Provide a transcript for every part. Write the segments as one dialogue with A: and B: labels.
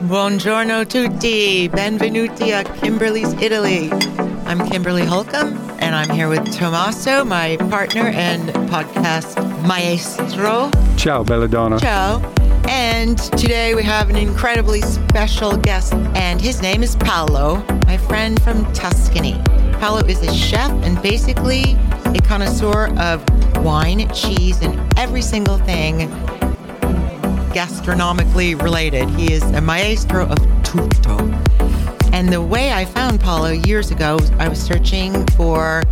A: Buongiorno tutti, benvenuti a Kimberly's Italy. I'm Kimberly Holcombe, and I'm here with Tommaso, my partner and podcast maestro.
B: Ciao, Belladonna.
A: Ciao. And today we have an incredibly special guest, and his name is Paolo, my friend from Tuscany. Paolo is a chef and basically a connoisseur of wine, cheese, and every single thing gastronomically related. He is a maestro of tutto. And the way I found Paolo years ago, I was searching for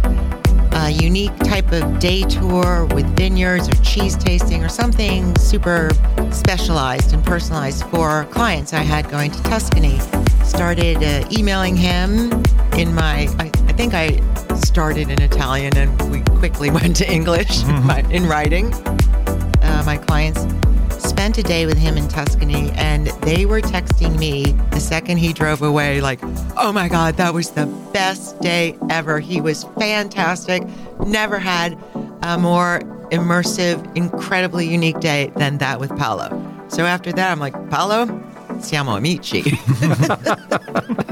A: a unique type of day tour with vineyards or cheese tasting or something super specialized and personalized for clients I had going to Tuscany. Started uh, emailing him in my, I, I, think I started in Italian and we quickly went to English mm-hmm. in writing. Uh, my clients spent a day with him in Tuscany and they were texting me the second he drove away, like, oh my God, that was the best day ever. He was fantastic. Never had a more immersive, incredibly unique day than that with Paolo. So after that, I'm like, Paolo, siamo amici.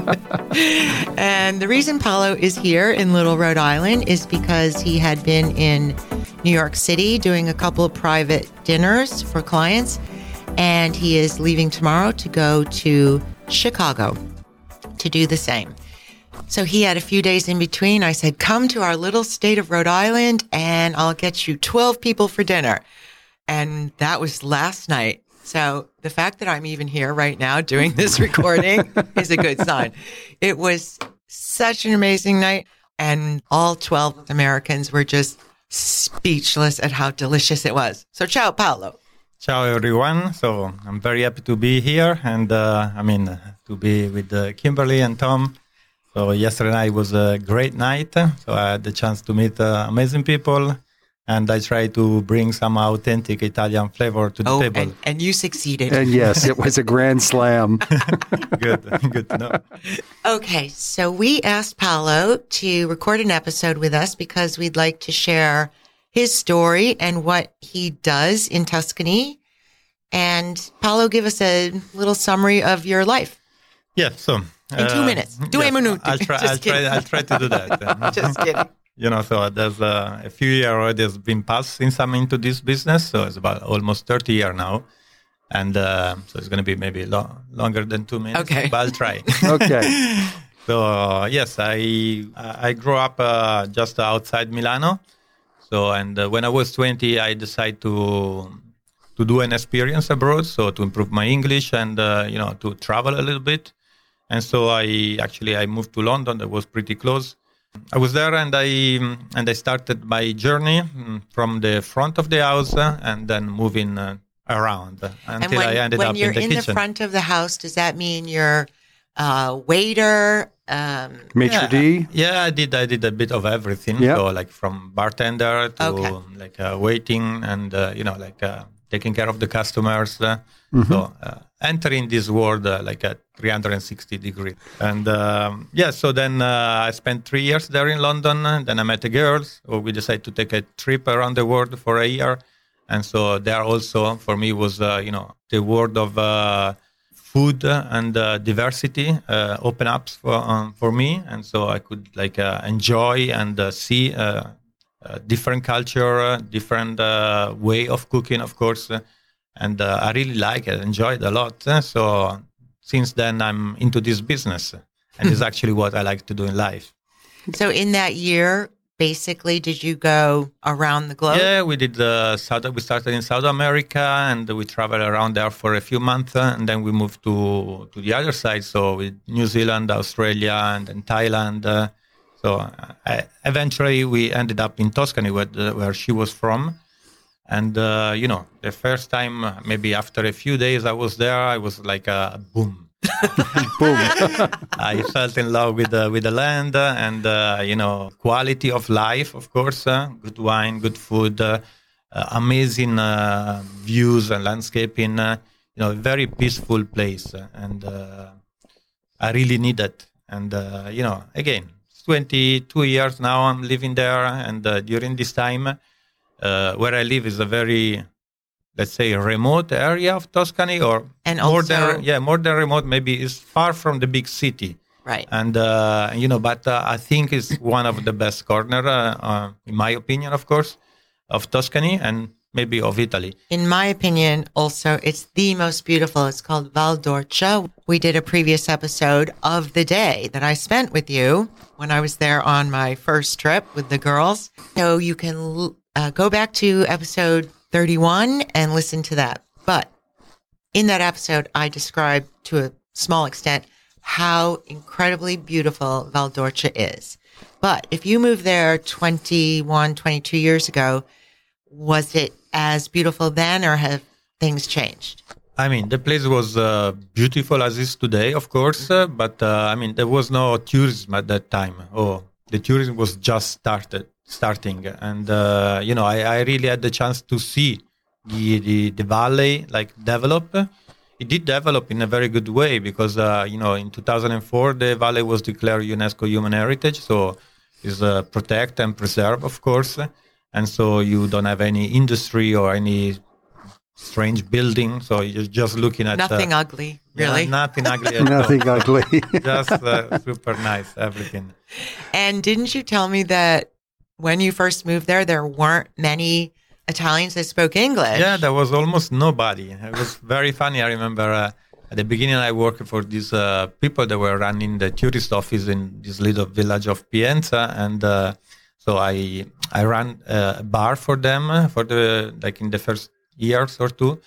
A: and the reason Paolo is here in Little Rhode Island is because he had been in New York City doing a couple of private dinners for clients. And he is leaving tomorrow to go to Chicago to do the same. So he had a few days in between. I said, Come to our little state of Rhode Island and I'll get you 12 people for dinner. And that was last night. So the fact that I'm even here right now doing this recording is a good sign. It was such an amazing night. And all 12 Americans were just speechless at how delicious it was. So, ciao, Paolo.
C: Ciao, everyone. So, I'm very happy to be here and, uh, I mean, to be with uh, Kimberly and Tom. So, yesterday night was a great night. So, I had the chance to meet uh, amazing people and I try to bring some authentic Italian flavor to the
A: oh,
C: table.
A: And, and, you succeeded.
B: And yes, it was a grand slam.
C: good, good to know.
A: Okay, so we asked Paolo to record an episode with us because we'd like to share his story and what he does in Tuscany. And Paolo, give us a little summary of your life.
C: Yeah, so
A: in two uh, minutes, due yes, minuti.
C: I'll try. I'll try, I'll try to do that.
A: Just kidding
C: you know, so there's uh, a few years already has been passed since I'm into this business. So it's about almost 30 years now. And uh, so it's going to be maybe lo- longer than two minutes,
A: okay.
C: but I'll try.
B: okay.
C: so uh, yes, I I grew up uh, just outside Milano. So and uh, when I was 20, I decided to to do an experience abroad, so to improve my English and uh, you know to travel a little bit. And so I actually I moved to London. That was pretty close. I was there and I and I started my journey mm, from the front of the house uh, and then moving uh, around until
A: when,
C: I ended
A: up
C: in
A: the kitchen.
C: When
A: you're in the front of the house, does that mean you're a waiter?
B: Um, Maitre
C: yeah, d. Yeah, I did. I did a bit of everything. Yep. So like from bartender to okay. like uh, waiting and uh, you know like uh, taking care of the customers. Uh, mm-hmm. So uh, entering this world uh, like at 360 degree. And um, yeah, so then uh, I spent three years there in London. Then I met a girl. So we decided to take a trip around the world for a year. And so there also for me was, uh, you know, the world of uh, food and uh, diversity uh, open up for, um, for me. And so I could like enjoy and see different culture, different way of cooking, of course and uh, I really like it, enjoy it a lot. So since then, I'm into this business, and it's actually what I like to do in life.
A: So in that year, basically, did you go around the globe?
C: Yeah, we did. Uh, South, we started in South America, and we traveled around there for a few months, uh, and then we moved to to the other side. So with New Zealand, Australia, and then Thailand. Uh, so uh, eventually, we ended up in Tuscany, where, where she was from and uh, you know, the first time, maybe after a few days I was there, I was like a boom. boom! I felt in love with the with the land uh, and uh, you know quality of life, of course. Uh, good wine, good food, uh, uh, amazing views and landscaping. you know, very peaceful place, and I really need that. And you know, again, 22 years now I'm living there, and during this time uh, where I live is a very, let's say, remote area of Tuscany, or
A: and
C: more
A: also,
C: than yeah, more than remote. Maybe is far from the big city.
A: Right.
C: And uh, you know, but uh, I think it's one of the best corner, uh, uh, in my opinion, of course, of Tuscany and maybe of Italy.
A: In my opinion, also, it's the most beautiful. It's called Val d'Orcia. We did a previous episode of the day that I spent with you when I was there on my first trip with the girls. So you can uh, go back to episode 31 and listen to that. But in that episode, I described to a small extent how incredibly beautiful Val d'Orcia is. But if you moved there 21, 22 years ago, was it as beautiful then or have things changed?
C: I mean, the place was uh, beautiful as is today, of course, uh, but uh, I mean, there was no tourism at that time. Oh, the tourism was just started, starting, and uh, you know, I, I, really had the chance to see the, the, the valley like develop. It did develop in a very good way because uh, you know, in 2004, the valley was declared UNESCO Human Heritage, so it's uh, protect and preserve, of course and so you don't have any industry or any strange building. So you're just looking at
A: nothing uh, ugly, really.
C: Yeah, nothing ugly.
B: nothing ugly.
C: just uh, super nice, everything.
A: And didn't you tell me that when you first moved there, there weren't many Italians that spoke English?
C: Yeah, there was almost nobody. It was very funny. I remember. Uh, at the beginning, I worked for these uh, people that were running the tourist office in this little village of Pienza, and uh, so I I ran a bar for them for the like in the first years or two,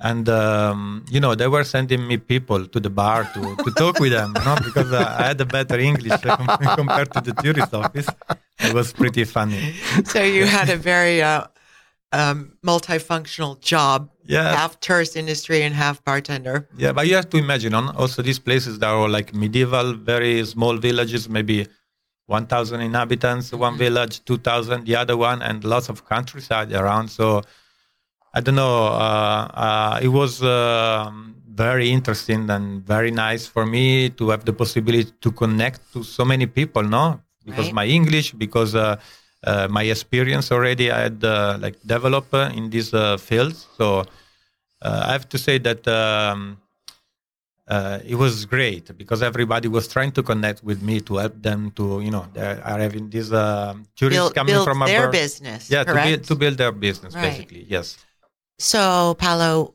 C: and um, you know they were sending me people to the bar to, to talk with them, you know, because uh, I had a better English compared to the tourist office. It was pretty funny.
A: So you had a very uh, um, multifunctional job.
C: Yeah.
A: Half tourist industry and half bartender.
C: Yeah, but you have to imagine also these places that are like medieval, very small villages, maybe 1,000 inhabitants, one mm-hmm. village, 2,000, the other one, and lots of countryside around. So I don't know. Uh, uh, it was uh, very interesting and very nice for me to have the possibility to connect to so many people. No, because right. my English, because uh, uh, my experience already I had uh, like developed in these fields. So I have to say that. Um, uh, it was great because everybody was trying to connect with me to help them to you know they are having these uh, tourists
A: build,
C: coming
A: build
C: from
A: their
C: abroad.
A: business
C: yeah
A: to
C: build, to build their business
A: right.
C: basically yes
A: so Paolo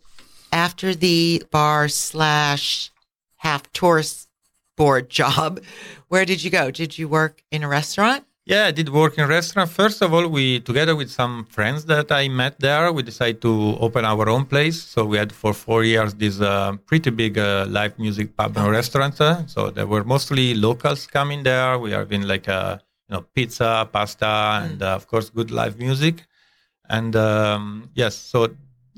A: after the bar slash half tourist board job where did you go did you work in a restaurant
C: yeah, I did work in a restaurant. First of all, we together with some friends that I met there, we decided to open our own place. So we had for four years this uh, pretty big uh, live music pub and restaurant. Uh, so there were mostly locals coming there. We are having like a uh, you know pizza, pasta, mm. and uh, of course good live music. And um, yes, so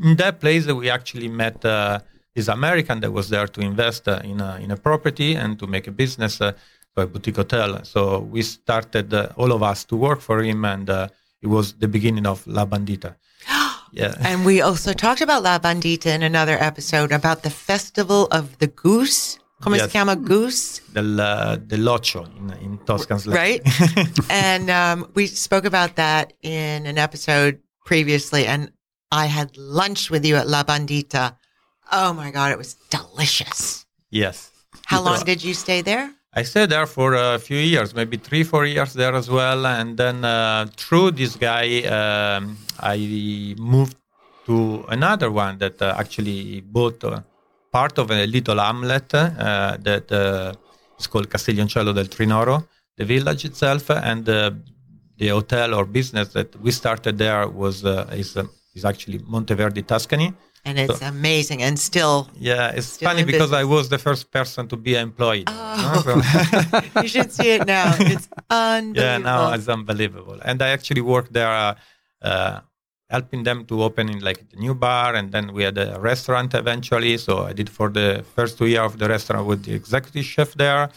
C: in that place we actually met uh, this American that was there to invest in a in a property and to make a business a boutique hotel. So we started uh, all of us to work for him, and uh, it was the beginning of La Bandita.
A: yeah, and we also talked about La Bandita in another episode about the festival of the goose. Come yes. si chiama goose?
C: Del, uh, dell'occio in, in Toscan slang.
A: Right. and um, we spoke about that in an episode previously, and I had lunch with you at La Bandita. Oh my God, it was delicious.
C: Yes.
A: How long did you stay there?
C: I stayed there for a few years, maybe three, four years there as well. And then uh, through this guy, um, I moved to another one that uh, actually bought uh, part of a little hamlet uh, that uh, is called Castiglioncello del Trinoro, the village itself. And uh, the hotel or business that we started there was is, is actually Monteverdi Tuscany.
A: And it's so, amazing and still
C: yeah it's still funny because business. i was the first person to be employed
A: oh. you should see it now. It's unbelievable
C: yeah now it's unbelievable. and i actually worked there uh, uh, helping them to open in like the new bar and then we had a restaurant eventually. So i did for the first two years of the restaurant with the executive chef there.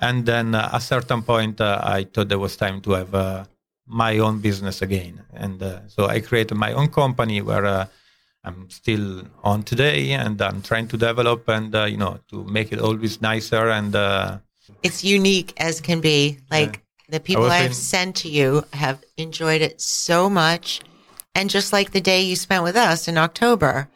C: And then uh, at a certain point uh, i thought there was time to have uh, my own business again and uh, so i created my own company where I'm still on today, and I'm trying to develop and uh, you know to make it always nicer and. Uh,
A: it's unique as can be. Like the people I've sent to you have enjoyed it so much. And just like the day you spent with us in October,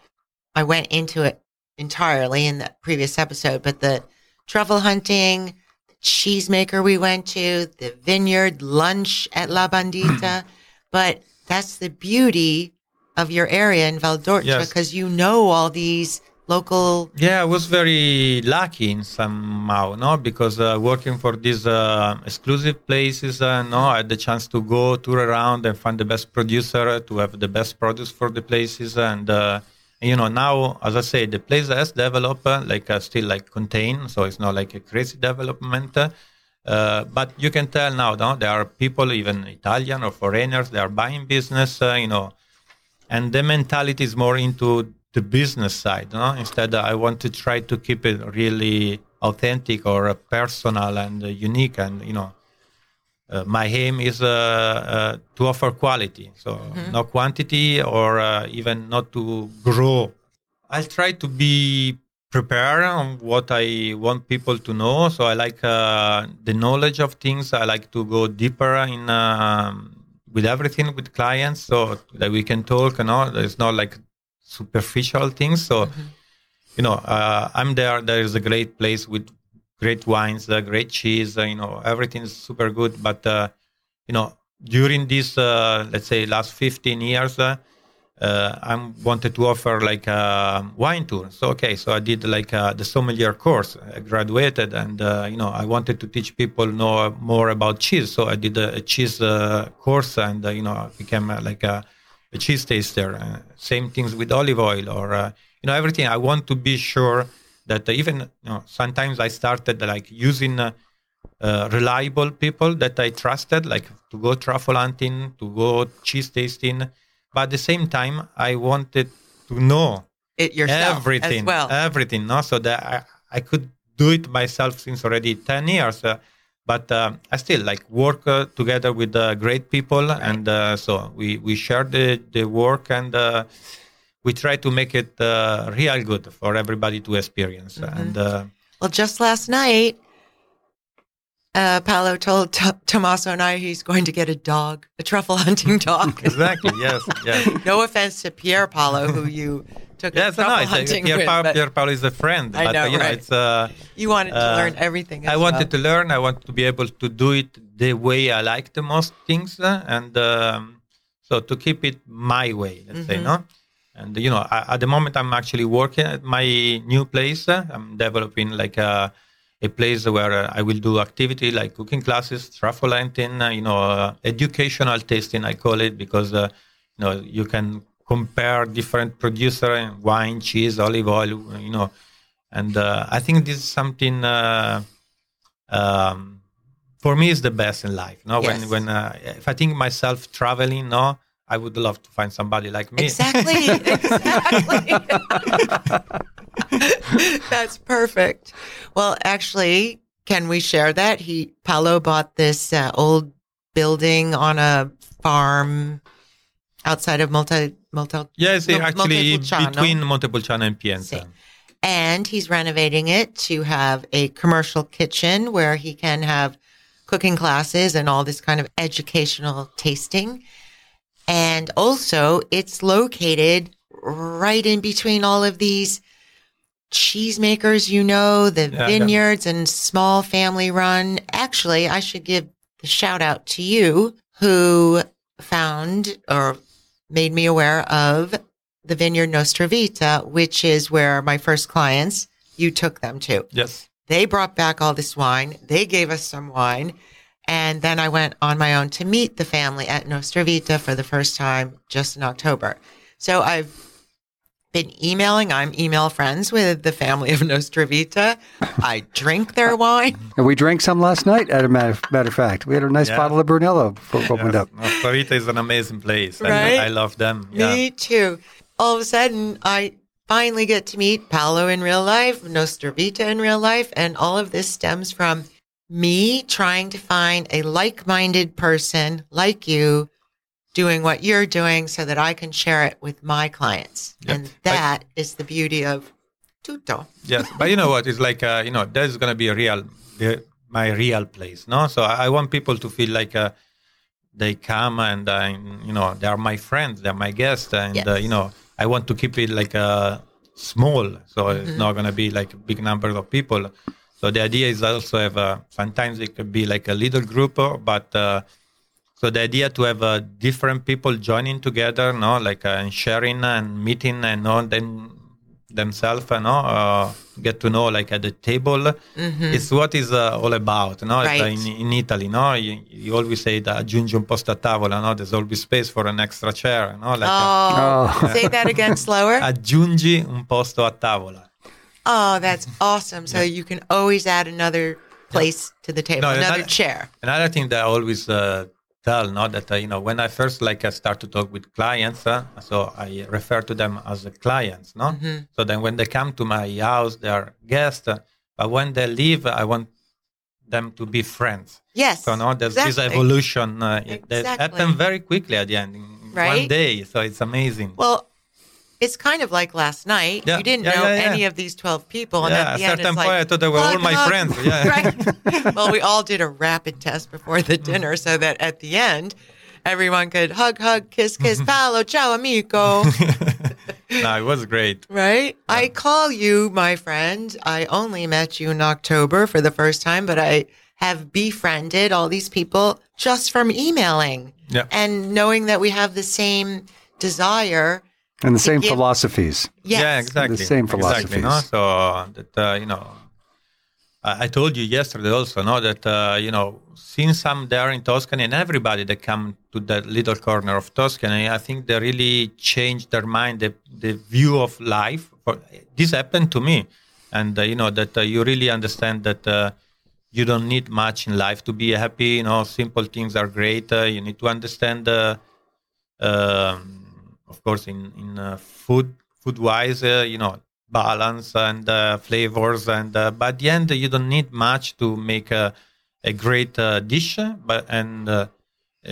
A: I went into it entirely in the previous episode, but the truffle hunting, cheesemaker we went to, the vineyard lunch at La Bandita. but that's the beauty of your area in Valdorcia
C: Yes.
A: because you know all these local.
C: Yeah, I was very lucky in somehow, no, because uh, working for these uh, exclusive places, uh, no, I had the chance to go tour around and find the best producer to have the best produce for the places, and uh, you know now, as I say, the place has developed, uh, like uh, still like contain so it's not like a crazy development. Uh, but you can tell now, no, there are people, even Italian or foreigners, they are buying business, uh, you know, and the mentality is more into the business side no? instead i want to try to keep it really authentic or personal and unique and you know uh, my aim is uh, uh, to offer quality. So no quantity or uh, even not to grow. I'll try to be prepared on what i want people to know. So i like uh, the knowledge of things. I like to go deeper in um, with everything with clients so that we can talk you know it's not like superficial things. So you know uh, i'm there. There is a great place with great wines uh, great cheese uh, you know everything is super good but uh, you know during this uh, let's say last 15 years uh, I wanted to offer like a wine tour. So okay, so I did like the sommelier course. I graduated, and you know I wanted to teach people know more about cheese. So I did a, a cheese course, and you know I became like a, a cheese taster. Same things with olive oil or you know everything. I want to be sure that even you know sometimes I started like using. Uh, uh, reliable people that I trusted, like to go truffle hunting, to go cheese tasting. But at the same time, I wanted to know
A: It yourself
C: everything,
A: well.
C: everything, no? So that I, I could do it myself since already 10 years. Uh, but uh, I still like work uh, together with uh, great people. And uh, so we, we share the, the work and uh, we try to make it uh, real good for everybody to experience.
A: Mm-hmm.
C: And uh,
A: Well, just last night, uh, Paolo told T- Tommaso and I he's going to get a dog, a truffle hunting dog.
C: exactly, yes, yes.
A: no offense to Pier Paolo, who you took
C: Yes, no,
A: hunting
C: Pier,
A: with,
C: Paolo,
A: but
C: Pier Paolo is a friend,
A: I
C: but
A: know,
C: uh, you know,
A: right.
C: it's. Uh,
A: you wanted to
C: uh,
A: learn everything.
C: I wanted
A: well.
C: to learn. I want to be able to do it the way I like the most things, uh, and um, so to keep it my way, let's say,
A: Mm-hmm.
C: no. And you know, I, at the moment, I'm actually working at my new place. I'm developing like a a place where I will do activity like cooking classes, truffle hunting, uh, you know, uh, educational tasting. I call it because uh, you know you can compare different producer and wine, cheese, olive oil, you know, and uh, I think this is something uh, um, for me is the best in life. No,
A: Yes.
C: when when uh, if I think myself traveling, no, I would love to find somebody like me.
A: Exactly. exactly. That's perfect. Well, actually, can we share that? He Paolo bought this uh, old building on a farm outside of Multi Multi.
C: Yes, actually
A: Montepulciano.
C: between Montepulciano and Pienza.
A: And he's renovating it to have a commercial kitchen where he can have cooking classes and all this kind of educational tasting. And also, it's located right in between all of these cheesemakers, you know, the
C: Yeah,
A: vineyards and small family run. Actually, I should give the shout out to you who found or made me aware of the Vineyard Nostra Vita, which is where my first clients, you took them to.
C: Yes.
A: They brought back all this wine. They gave us some wine. And then I went on my own to meet the family at Nostra Vita for the first time just in October. So I've been emailing. I'm email friends with the family of Nostra Vita. I drink their wine.
B: And we drank some last night, as a matter, matter of fact. We had a nice
C: Yeah.
B: bottle of Brunello before it opened
C: Yes.
B: up.
C: No, Clarita is an amazing place. and
A: Right?
C: I love them. Yeah.
A: Me too. All of a sudden, I finally get to meet Paolo in real life, Nostra Vita in real life, and all of this stems from me trying to find a like-minded person like you doing what you're doing so that I can share it with my clients.
C: Yeah.
A: And that is the beauty of Tutto.
C: yes but you know what it's like uh, you know there's gonna be a real the, my real place no so I, I want people to feel like uh, they come and uh, you know they are my friends, they're my guests, and uh, you know I want to keep it like uh, small, so it's not gonna be like a big number of people. So the idea is also have uh, sometimes it could be like a little group, uh, but uh, so the idea to have uh, different people joining together, no, like uh, and sharing and meeting and know them themselves, uh, no, uh, get to know like at the table. It's what is uh, all about, no. It's,
A: Right.
C: in, in Italy, no, you, you always say that aggiungi un posto a tavola, no. There's always space for an extra chair, no. Like uh,
A: Oh, say that again slower.
C: aggiungi un posto a tavola.
A: Oh, that's awesome. So you can always add another place to the table,
C: No,
A: another
C: another-
A: chair.
C: Another thing that I always uh, tell, no, that uh, you know, when I first like I start to talk with clients, uh, so I refer to them as the clients, no. So then when they come to my house, they are guests, uh, but when they leave, I want them to be friends.
A: Yes.
C: So no, there's this
A: exactly.
C: evolution uh, it- that
A: Exactly.
C: happen very quickly at the end, in one day. So it's amazing.
A: Well, it's kind of like last night.
C: Yeah,
A: You didn't
C: yeah,
A: know
C: yeah,
A: any of these 12 people. And at the end, it's like,
C: I thought they were all my friends, yeah.
A: right. well, we all did a rapid test before the mm-hmm. dinner so that at the end, everyone could hug, hug, kiss, kiss, mm-hmm. palo, ciao, amico.
C: no, it was great.
A: right? I call you my friend. I only met you in October for the first time, but I have befriended all these people just from emailing and knowing that we have the same desire.
B: And the same
A: give-
B: philosophies.
A: Yes.
C: Yeah, exactly.
B: The same
C: Exactly, no?
B: philosophies.
C: So that uh, you know, I, I told you yesterday also, no, that uh, you know, since I'm there in Tuscany and everybody that come to that little corner of Tuscany, I think they really changed their mind, the, the view of life. For, this happened to me, and uh, you know that uh, you really understand that. Uh, you don't need much in life to be happy. You know, simple things are great. Uh, you need to understand uh, um, of course in in uh, food food wise uh, you know balance and uh, flavors and uh, but at the end you don't need much to make a, a great uh, dish but and uh,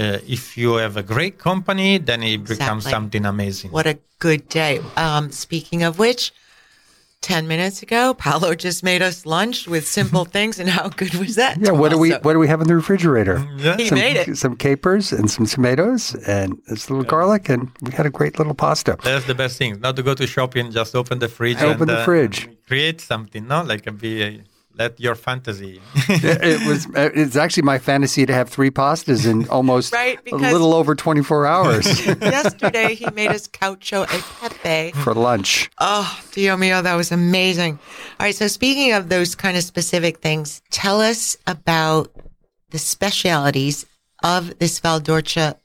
C: uh, if you have a great company then it becomes
A: Exactly.
C: something amazing
A: What a good day. Um, speaking of which, 10 minutes ago, Paolo just made us lunch with simple things. And how good was that?
B: Yeah, what do we what do we have in the refrigerator?
C: yeah
A: He
B: some,
A: made it.
B: some capers and some tomatoes and this little garlic, and we had a great little pasta.
C: that's the best thing not to go to shopping just open the fridge
B: Open
C: and,
B: the
C: uh,
B: fridge.
C: create something no like a be a, let your fantasy
B: it, it was. Uh, it's actually my fantasy to have three pastas in almost
A: Right,
B: a little over twenty four hours
A: Yesterday, he made us cacio e pepe.
B: for lunch.
A: Oh, Dio mio, that was amazing. All right. So speaking of those kind of specific things, tell us about the specialities of this Valdorcia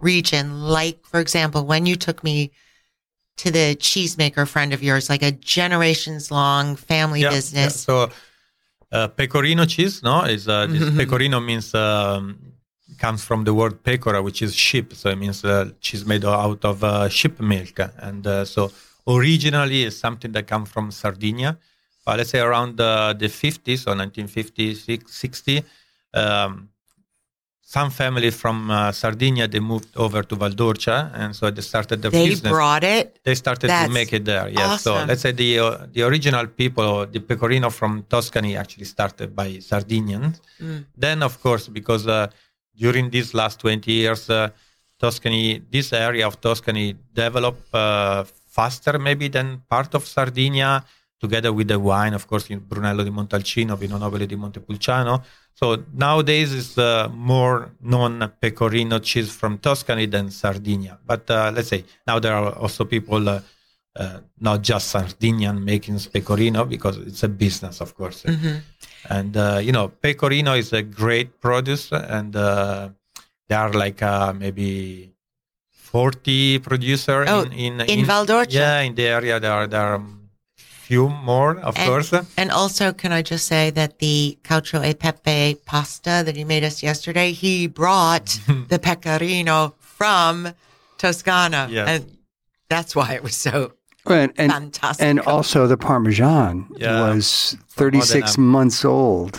A: region. Like, for example, when you took me to the cheesemaker friend of yours, like a generations long family
C: Yeah,
A: business.
C: yeah. So, uh, pecorino cheese, no, is uh, this pecorino means um, comes from the word pecora, which is sheep. So it means uh, cheese made out of uh, sheep milk, and uh, so originally it's something that comes from Sardinia. But let's say around uh, the 50s, or 1950, 60, um, some family from uh, Sardinia they moved over to Valdorcia, and so they started the
A: they
C: business
A: brought it.
C: they started
A: That's
C: to make it there. Yes. So let's say the uh, the original people, the pecorino from Tuscany, actually started by Sardinians.
A: Mm.
C: Then, of course, because uh, during these last twenty years, uh, Tuscany, this area of Tuscany developed uh, faster maybe than part of Sardinia. Together with the wine, of course, in Brunello di Montalcino, Vino Nobile di Montepulciano. So nowadays it's uh, more known pecorino cheese from Tuscany than Sardinia. But uh, let's say now there are also people, uh, uh, not just Sardinian, making pecorino because it's a business, of course.
A: Mm-hmm.
C: And uh, you know, pecorino is a great produce, and uh, there are like uh, maybe forty producer
A: Oh,
C: in, in
A: in Valdorcia?
C: Yeah, in the area there are there are few more, of
A: And,
C: course. Uh?
A: and also, can I just say that the cacio e pepe pasta that he made us yesterday, he brought the pecorino from Toscana.
C: Yes.
A: And that's why it was so
B: And and,
A: fantastic.
B: and also the Parmesan
C: Yeah.
B: was thirty six
C: Modena.
B: months old.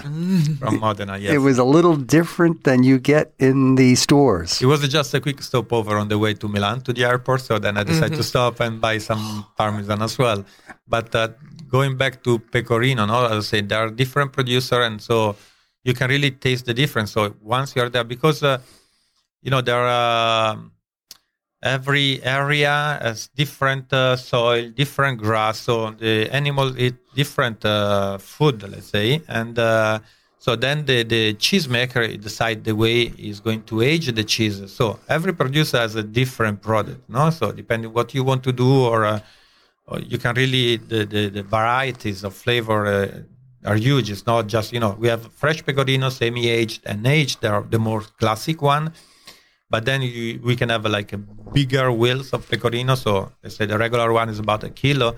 C: from Modena. Yes,
B: It was a little different than you get in the stores.
C: It was just a quick stopover on the way to Milan to the airport. So then I decided to stop and buy some parmesan as well. But uh, going back to pecorino, no, as I said, there are different producers, and so you can really taste the difference. So once you're there, because uh, you know there are every area has different uh, soil, different grass. So the animal eat different uh, food, let's say, and uh, so then the, the cheesemaker decide the way he's going to age the cheese. So every producer has a different product, no? So depending what you want to do, or, uh, or you can really the, the, the varieties of flavor uh, are huge. It's not just you know we have fresh pecorino, semi-aged, and aged. They are the more classic one but then you, we can have like a bigger wheels of pecorino. So let's say the regular one is about a kilo,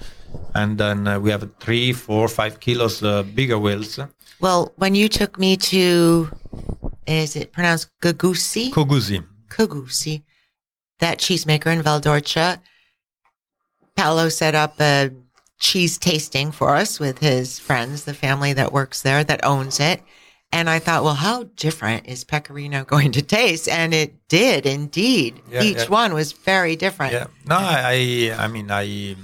C: and then uh, we have three, four, five kilos uh, bigger wheels.
A: Well, when you took me to, is it pronounced Gagusi?
C: Cugusi.
A: Cugusi, that cheesemaker in Valdorcia. Paolo set up a cheese tasting for us with his friends, the family that works there that owns it. And I thought, well, how different is Pecorino going to taste? And it did indeed. Yeah, Each yeah. one was very different.
C: Yeah. No, I, I mean, I,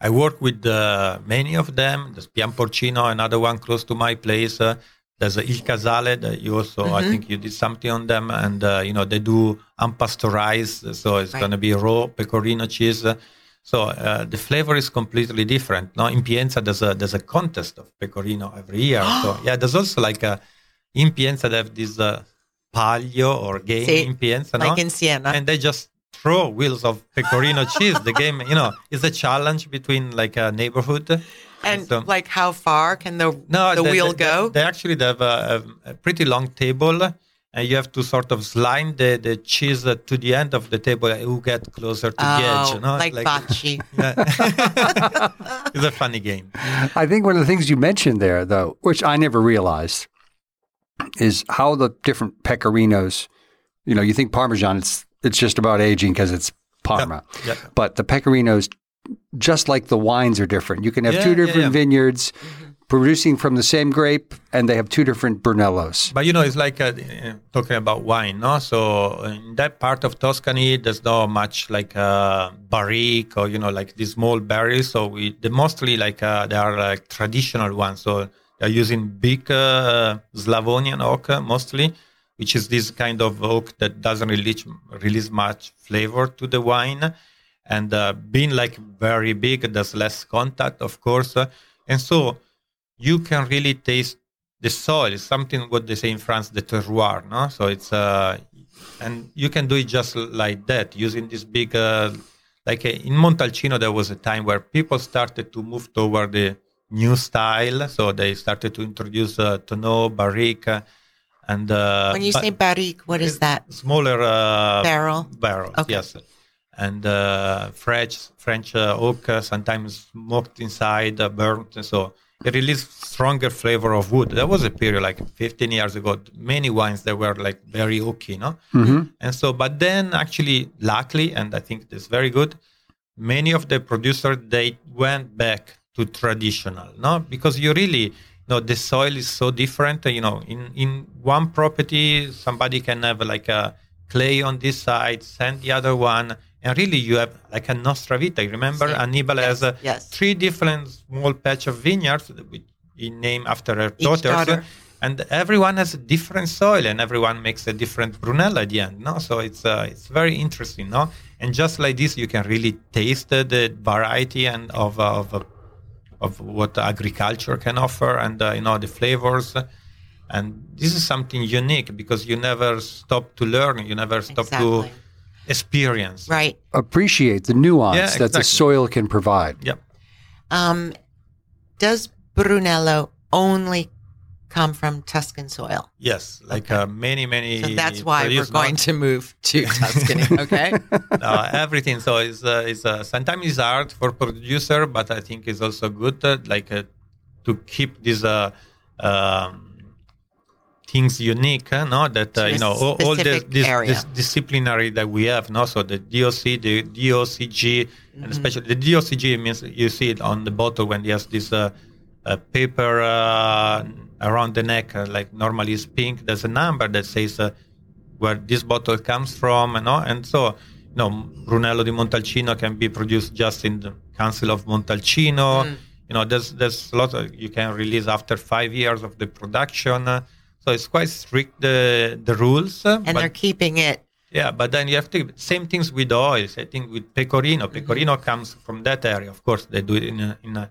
C: I work with uh, many of them. There's Pian Porcino, another one close to my place. Uh, there's Il Casale that you also, mm-hmm. I think you did something on them. And, uh, you know, they do unpasteurized. So it's right. going to be raw pecorino cheese. So uh, the flavor is completely different. Now in Pienza there's a there's a contest of pecorino every year. so yeah, there's also like a in Pienza they have this uh, palio or game See, in Pienza,
A: like
C: no?
A: in Siena,
C: and they just throw wheels of pecorino cheese. The game, you know, is a challenge between like a neighborhood.
A: And so, like, how far can the no, the they, wheel
C: they,
A: go?
C: They, they actually they have a, a, pretty long table and you have to sort of slide the, the cheese to the end of the table who get closer to oh, the edge. You know?
A: Like, like bocce.
C: it's a funny game.
B: I think one of the things you mentioned there, though, which I never realized, is how the different pecorinos, you know, you think Parmesan, it's, it's just about aging because it's Parma. Yep. Yep. But the pecorinos, just like the wines are different. You can have yeah, two different yeah, yeah. vineyards. Mm-hmm producing from the same grape, and they have two different Brunellos.
C: But you know, it's like uh, talking about wine, no? So in that part of Tuscany, there's not much like uh, barrique or you know, like these small barrels. So we they mostly like uh, they are like traditional ones. So they're using big uh, Slavonian oak uh, mostly, which is this kind of oak that doesn't release release much flavor to the wine. And uh, being like very big, there's less contact, of course. and so you can really taste the soil. It's something what they say in France, the terroir. No, so it's uh, and you can do it just like that using this big. Uh, like uh, in Montalcino, there was a time where people started to move toward the new style. So they started to introduce uh, tonneau, barrique, and uh,
A: when you say barrique, what is that?
C: Smaller uh,
A: barrel.
C: Barrel. Okay. Yes. And uh, French French uh, oak, uh, sometimes smoked inside, uh, burnt. So released stronger flavor of wood. That was a period like 15 years ago, many wines that were like very oaky, no? Mm-hmm. And so, but then actually, luckily, and I think it's very good, many of the producers, they went back to traditional, no? Because you really, you know, the soil is so different. You know, in, in one property, somebody can have like a clay on this side, send the other one, and really, you have like a Nostra Vita. Remember, Annibale
A: yes,
C: has uh,
A: yes.
C: three different small patch of vineyards, in name after her daughters.
A: Daughter.
C: And everyone has a different soil, and everyone makes a different Brunello at the end. No, so it's uh, it's very interesting. No, and just like this, you can really taste the variety and of uh, of uh, of what agriculture can offer, and uh, you know the flavors. And this is something unique because you never stop to learn. You never stop
A: exactly.
C: to experience.
A: Right.
B: Appreciate the nuance yeah, exactly. that the soil can provide.
C: Yep.
A: Um, does Brunello only come from Tuscan soil?
C: Yes, like okay. uh, many, many.
A: So that's why we're going not... to move to Tuscany. Okay.
C: no, everything. So it's, uh, it's uh, sometimes it's hard for producer, but I think it's also good, uh, like uh, to keep this. Uh, um, things unique, uh, no? That uh, you know all, all this, this, this, disciplinary that we have, no? So the DOC, the DOCG, mm-hmm. and especially the DOCG means you see it on the bottle when there's this uh, uh, paper uh, around the neck, uh, like normally it's pink. There's a number that says uh, where this bottle comes from, you know? and so you know Brunello di Montalcino can be produced just in the Council of Montalcino. Mm. You know, there's there's a lot of, you can release after five years of the production. So it's quite strict the the rules.
A: And they're keeping it
C: Yeah, but then you have to same things with oils. I think with pecorino, mm-hmm. pecorino mm-hmm. comes from that area. Of course, they do it in in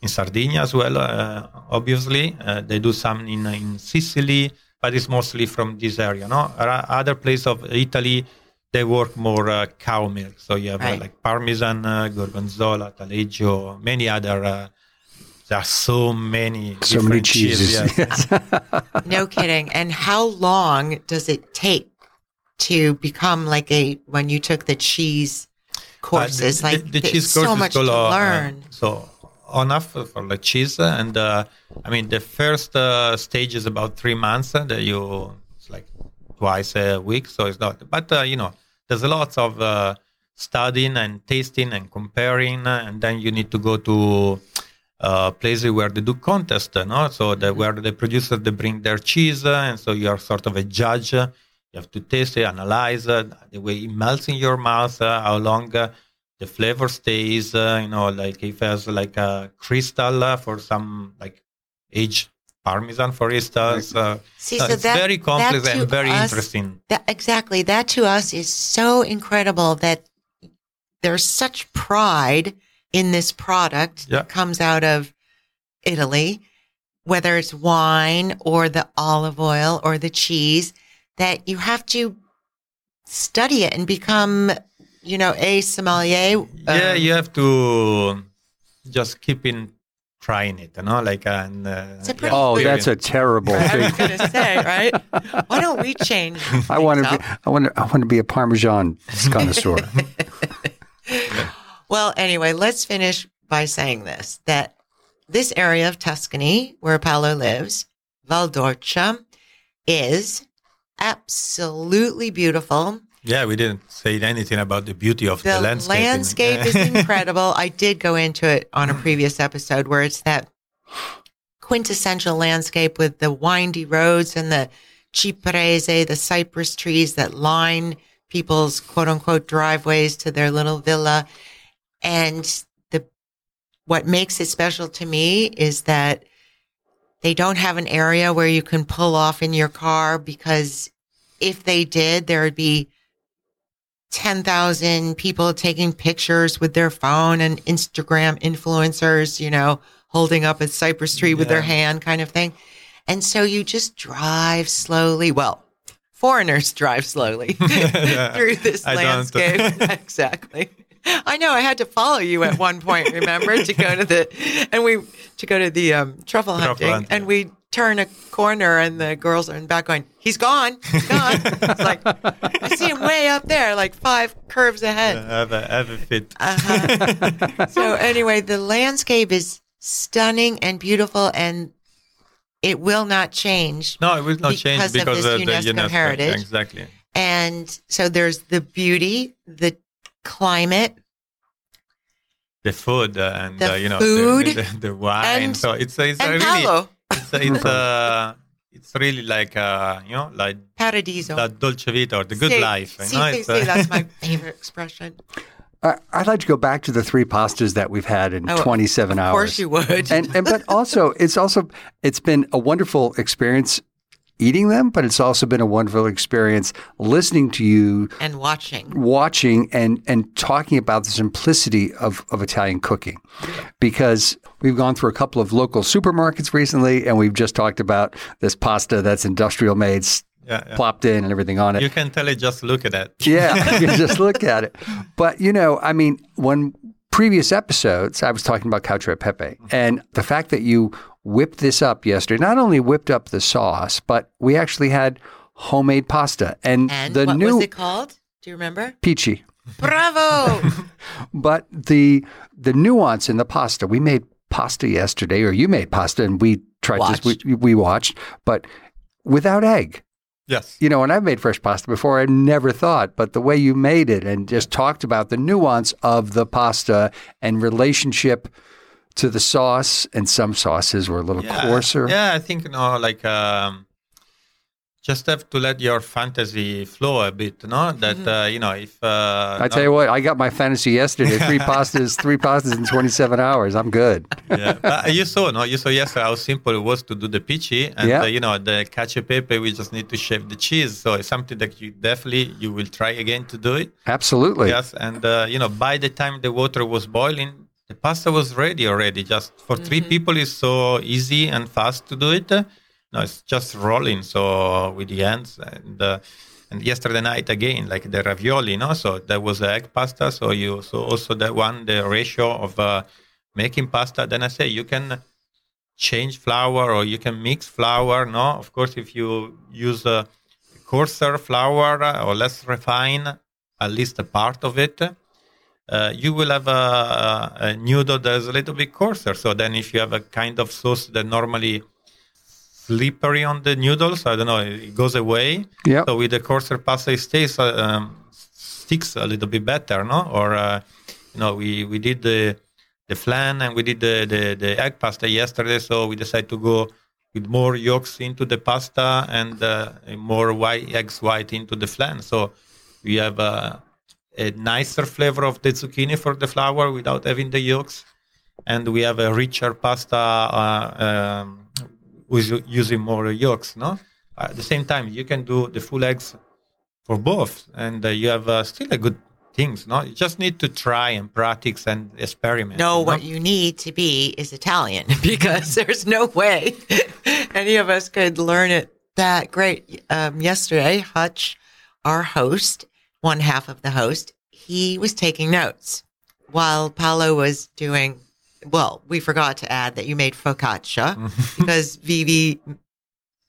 C: in Sardinia as well. Uh, obviously, uh, they do some in in Sicily, but it's mostly from this area. No, other place of Italy they work more uh, cow milk. So you have uh, right. like Parmesan, uh, Gorgonzola, Taleggio, many other. Uh, there are so many
B: so many cheeses. cheeses yes.
A: no kidding. And how long does it take to become like a when you took the cheese courses?
C: the,
A: like
C: the, the cheese course
A: so much to learn.
C: so enough for the cheese, and uh, I mean the first uh, stage is about three months that you it's like twice a week, so it's not. But you know there's a lot of uh, studying and tasting and comparing, uh, and then you need to go to uh, places where they do contests, no? So the, where the producers they bring their cheese, uh, and so you are sort of a judge. You have to taste it, analyze uh, the way it melts in your mouth, uh, how long the flavor stays. you know, like if it has like a crystal for some like aged Parmesan, for instance. Uh, See, so it's that, very complex and very
A: us,
C: interesting.
A: That, exactly. That to us is so incredible that there's such pride in this product yeah. that comes out of Italy, whether it's wine or the olive oil or the cheese, that you have to study it and become, you know, a sommelier.
C: Yeah, um, you have to just keep in trying it, you know, like and uh,
B: yeah. oh, that's a terrible thing.
A: I was going to say, right? Why don't we change?
B: I want to. Be, I want to. I want to be a Parmesan connoisseur.
A: well, anyway, let's finish by saying this: that this area of Tuscany where Paolo lives, Val d'Orcia, is absolutely beautiful.
C: Yeah, we didn't say anything about the beauty of the, landscape. the landscape.
A: landscape is incredible. I did go into it on a previous episode where it's that quintessential landscape with the windy roads and the ciprese, the cypress trees that line people's quote unquote driveways to their little villa. And the what makes it special to me is that they don't have an area where you can pull off in your car because if they did, there would be 10,000 people taking pictures with their phone and Instagram influencers, you know, holding up a cypress tree yeah. with their hand kind of thing. And so you just drive slowly. Well, foreigners drive slowly through this landscape. exactly. I know I had to follow you at one point, remember, to go to the and we to go to the um, truffle, hunting, hunting, and we turn a corner and the girls are in the back going, "He's gone, he's gone." it's like I see him way up there, like five curves ahead.
C: Yeah, have a have a fit.
A: Uh-huh. so anyway, the landscape is stunning and beautiful, and it will not change.
C: No, it will not change because
A: of,
C: of
A: UNESCO, UNESCO heritage.
C: Exactly.
A: And so there's the beauty, the climate,
C: the food, uh, and
A: the
C: uh, you know
A: food,
C: the, the, the wine.
A: And,
C: so it's it's
A: and
C: really
A: Paolo
C: it's it's uh, it's really like uh, you know like
A: paradiso,
C: the dolce vita or the good
A: see,
C: life.
A: See,
C: you know?
A: see, see, uh, that's my favorite expression.
B: I'd like to go back to the three pastas that we've had in oh, 27 hours.
A: Of course you would.
B: and, and but also it's also it's been a wonderful experience eating them, but it's also been a wonderful experience listening to you
A: and watching,
B: watching and and talking about the simplicity of of Italian cooking, because we've gone through a couple of local supermarkets recently, and we've just talked about this pasta that's industrial made. Yeah, yeah. plopped in and everything on it.
C: You can tell it just look at it.
B: yeah, you just look at it. But you know, I mean, when previous episodes, I was talking about cacio e pepe, and the fact that you whipped this up yesterday. Not only whipped up the sauce, but we actually had homemade pasta. And,
A: and
B: the
A: what
B: new
A: was it called? Do you remember?
B: Pici.
A: Bravo.
B: but the the nuance in the pasta, we made pasta yesterday, or you made pasta, and we tried
A: watched.
B: to we, we watched, but without egg.
C: Yes.
B: You know, and I've made fresh pasta before. I never thought, but the way you made it and just talked about the nuance of the pasta and relationship to the sauce, and some sauces were a little
C: yeah.
B: coarser.
C: Yeah, I think you know, like um, just have to let your fantasy flow a bit, no? That mm-hmm. uh, you know, if uh,
B: I tell you what, I got my fantasy yesterday. Three pastas, three pastas in twenty-seven hours. I'm good.
C: yeah, but you saw, no? You saw yesterday how simple it was to do the pici, and yeah. uh, you know, the cacio pepe. We just need to shave the cheese. So it's something that you definitely you will try again to do it.
B: Absolutely.
C: Yes, and uh, you know, by the time the water was boiling, the pasta was ready already. Just for mm-hmm. three people, it's so easy and fast to do it no, it's just rolling. So with the hands and uh, and yesterday night again, like the ravioli, no. So that was egg pasta. So you so also that one the ratio of uh, making pasta. Then I say you can change flour or you can mix flour. No, of course if you use a coarser flour or less refined, at least a part of it. Uh, you will have a, a noodle that's a little bit coarser. So then, if you have a kind of sauce that normally slippery on the noodles. I don't know. It goes away.
B: Yeah.
C: So with the coarser pasta, it stays uh, um, sticks a little bit better, no? Or uh, you know, we we did the the flan and we did the, the the egg pasta yesterday. So we decided to go with more yolks into the pasta and uh, more white eggs white into the flan. So we have a, a nicer flavor of the zucchini for the flour without having the yolks, and we have a richer pasta. Uh, um, with using more yolks. No, at the same time, you can do the full eggs for both, and uh, you have uh, still a good things. No, you just need to try and practice and experiment.
A: No, you know? what you need to be is Italian because there's no way any of us could learn it that great. Um, yesterday, Hutch, our host, one half of the host, he was taking notes while Paolo was doing well, we forgot to add that you made focaccia because Vivi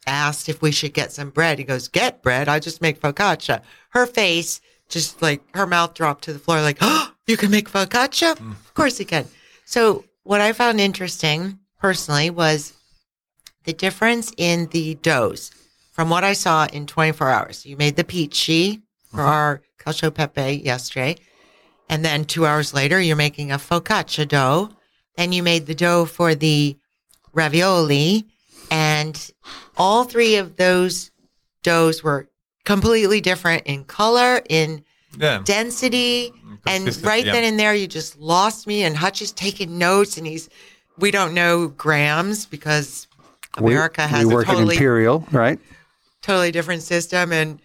A: asked if we should get some bread. He goes, Get bread. I just make focaccia. Her face, just like her mouth dropped to the floor, like, Oh, you can make focaccia? Mm. Of course you can. So, what I found interesting personally was the difference in the doughs from what I saw in 24 hours. You made the pici for uh-huh. our cacio pepe yesterday. And then two hours later, you're making a focaccia dough then you made the dough for the ravioli. And all three of those doughs were completely different in color, in yeah. density. And right yeah. then and there, you just lost me. And Hutch is taking notes and he's, we don't know grams because America we, has
B: we work
A: a totally,
B: imperial, right?
A: Totally different system. And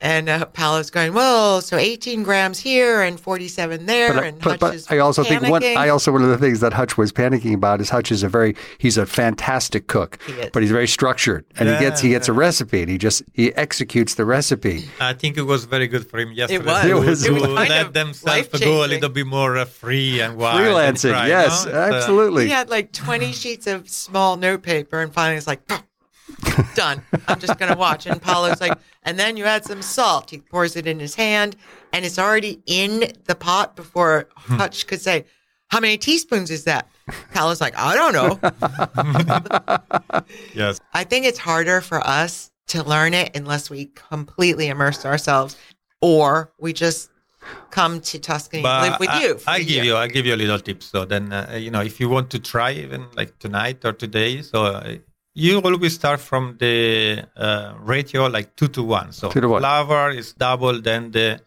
A: and uh, Paolo's going, well, so 18 grams here and 47 there. But, and but, but
B: I also
A: panicking.
B: think one, I also, one of the things that Hutch was panicking about is Hutch is a very, he's a fantastic cook, he but he's very structured and yeah, he gets, he gets yeah. a recipe and he just, he executes the recipe.
C: I think it was very good for him yesterday.
A: It was. It was,
C: to, it was let themselves go a little bit more uh, free and wild.
B: Freelancing,
C: and
B: yes, no? Uh, absolutely.
A: he had like 20 sheets of small notepaper and finally it's like, Done. I'm just going to watch. And Paolo's like, and then you add some salt. He pours it in his hand, and it's already in the pot before Hutch could say, How many teaspoons is that? Paolo's like, I don't know.
C: yes.
A: I think it's harder for us to learn it unless we completely immerse ourselves or we just come to Tuscany but and live with I, you.
C: I give you, I give you a little tip. So then, uh, you know, if you want to try even like tonight or today, so uh, you always start from the uh, ratio like two to one. So to one. flour is double than the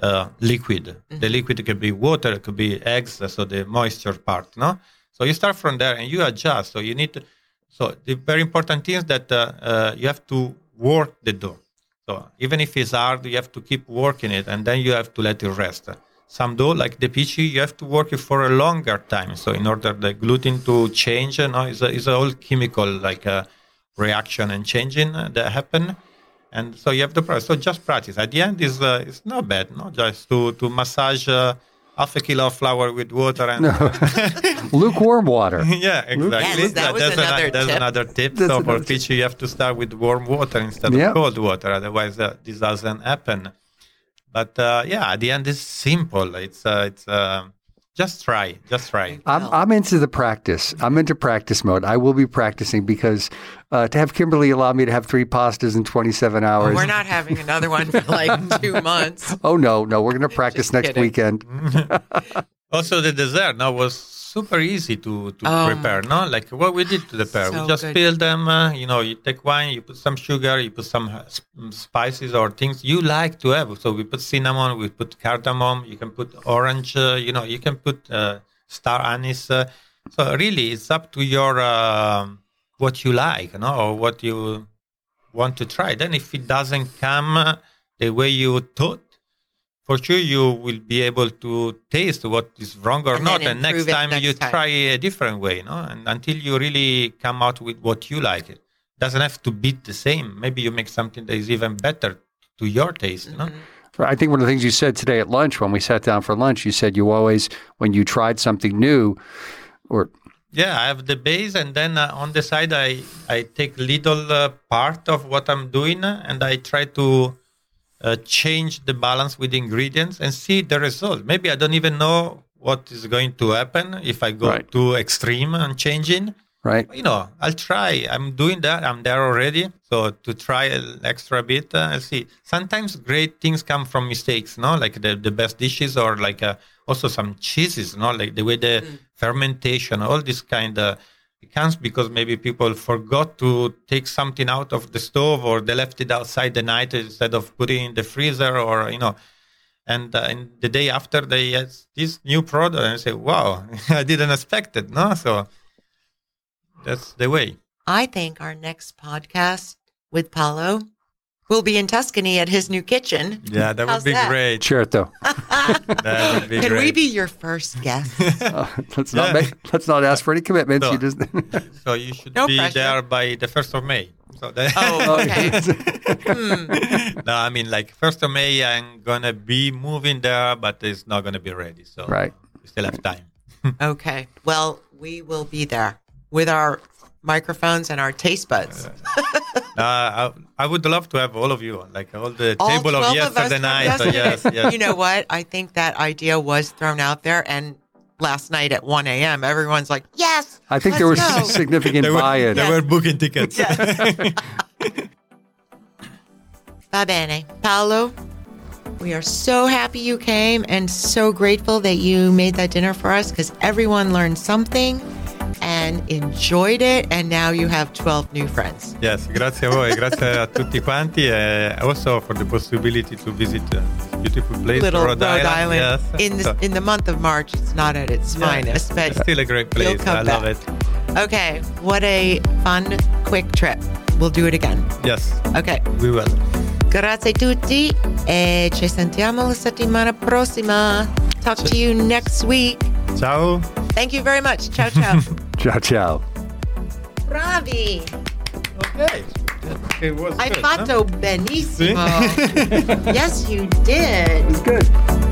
C: uh, liquid. Mm-hmm. The liquid could be water, it could be eggs, so the moisture part. No, so you start from there and you adjust. So you need to. So the very important thing is that uh, uh you have to work the dough. So even if it's hard, you have to keep working it, and then you have to let it rest some dough like the pici you have to work it for a longer time so in order the gluten to change you know is a, is a whole chemical like a uh, reaction and changing uh, that happen and so you have to practice so just practice at the end is uh, it's not bad no just to to massage uh, half a kilo of flour with water and no.
B: lukewarm water.
C: yeah, exactly.
A: Yes, that was
C: that's
A: another,
C: another
A: that's
C: tip. another tip. That's so another for pici, you have to start with warm water instead yep. of cold water. Otherwise, uh, this doesn't happen. But uh, yeah, at the end, it's simple. It's uh, it's uh, just try, just try.
B: I'm I'm into the practice. I'm into practice mode. I will be practicing because uh, to have Kimberly allow me to have three pastas in 27 hours.
A: Well, we're not having another one for like two months.
B: oh no, no, we're going to practice next
A: kidding.
B: weekend.
C: Also, the dessert now was super easy to, to
A: Oh.
C: prepare. No, like what we did to the pear,
A: So
C: we just
A: good.
C: peel them. Uh, you know, you take wine, you put some sugar, you put some uh, spices or things you like to have. So we put cinnamon, we put cardamom. You can put orange. Uh, you know, you can put uh, star anise. Uh, so really, it's up to your um what you like, know, or what you want to try. Then, if it doesn't come uh, the way you thought, for sure you will be able to taste what is wrong or
A: And
C: not. And next time
A: next
C: you
A: time.
C: try a different way, no? And until you really come out with what you like, it doesn't have to be the same. Maybe you make something that is even better to your taste.
A: Mm-hmm.
B: I think one of the things you said today at lunch when we sat down for lunch, you said you always, when you tried something new, or
C: Yeah, I have the base, and then uh, on the side, I I take little uh, part of what I'm doing, uh, and I try to uh, change the balance with ingredients and see the result. Maybe I don't even know what is going to happen if I go
B: Right.
C: too extreme on changing.
B: right?
C: You know, I'll try. I'm doing that. I'm there already. So to try an extra bit, uh, I'll see. Sometimes great things come from mistakes, no? Like the, the best dishes or like uh, also some cheeses, no? Like the way the fermentation, all this kind of it comes because maybe people forgot to take something out of the stove or they left it outside the night instead of putting it in the freezer or, you know, and, uh, and the day after they had this new product and I say, wow, I didn't expect it, no? So that's the way.
A: I think our next podcast with Paolo will be in Tuscany at his new kitchen.
C: Yeah, that
A: How's
C: would be
A: that?
C: great.
B: Certo.
C: That would be
A: Can
C: great.
A: we be your first guest?
B: Uh, let's not make, let's not ask for any commitments.
C: No.
B: You just
C: So you should
A: No
C: be
A: pressure.
C: there by the first of May. So that,
A: Oh, okay.
C: no, I mean like first of May, I'm gonna be moving there, but it's not gonna be ready. So
B: Right.
C: we still have time.
A: Okay. Well, we will be there with our microphones and our taste buds.
C: Uh, I, I would love to have all of you, like all the
A: All
C: table of
A: us
C: yesterday
A: from
C: night. So
A: yesterday.
C: yes, yes.
A: You know what? I think that idea was thrown out there, and last night at 1 a.m., everyone's like, yes.
B: I think there was
A: let's go."
B: significant
C: they were,
B: buy-in.
C: they were booking tickets.
A: Va bene. Paolo, we are so happy you came and so grateful that you made that dinner for us because everyone learned something and enjoyed it. And now you have 12 new friends.
C: Yes, grazie a voi, grazie a tutti quanti, and also for the possibility to visit uh, this beautiful place,
A: Little
C: Rhode, Island. Yes.
A: In, the, in the month of March, it's not at its
C: yeah,
A: finest, but
C: it's still a great place. I love it.
A: okay. What a fun, quick trip. We'll do it again.
C: Yes,
A: Okay.
C: we will.
A: Grazie a tutti e ci sentiamo la settimana prossima. Talk to you next week.
C: Ciao.
A: Thank you very much. Ciao, ciao.
B: Ciao, ciao.
A: Bravi.
C: Okay. It was
A: Hai
C: good,
A: fatto
C: huh?
A: benissimo. yes, you did.
B: It's good.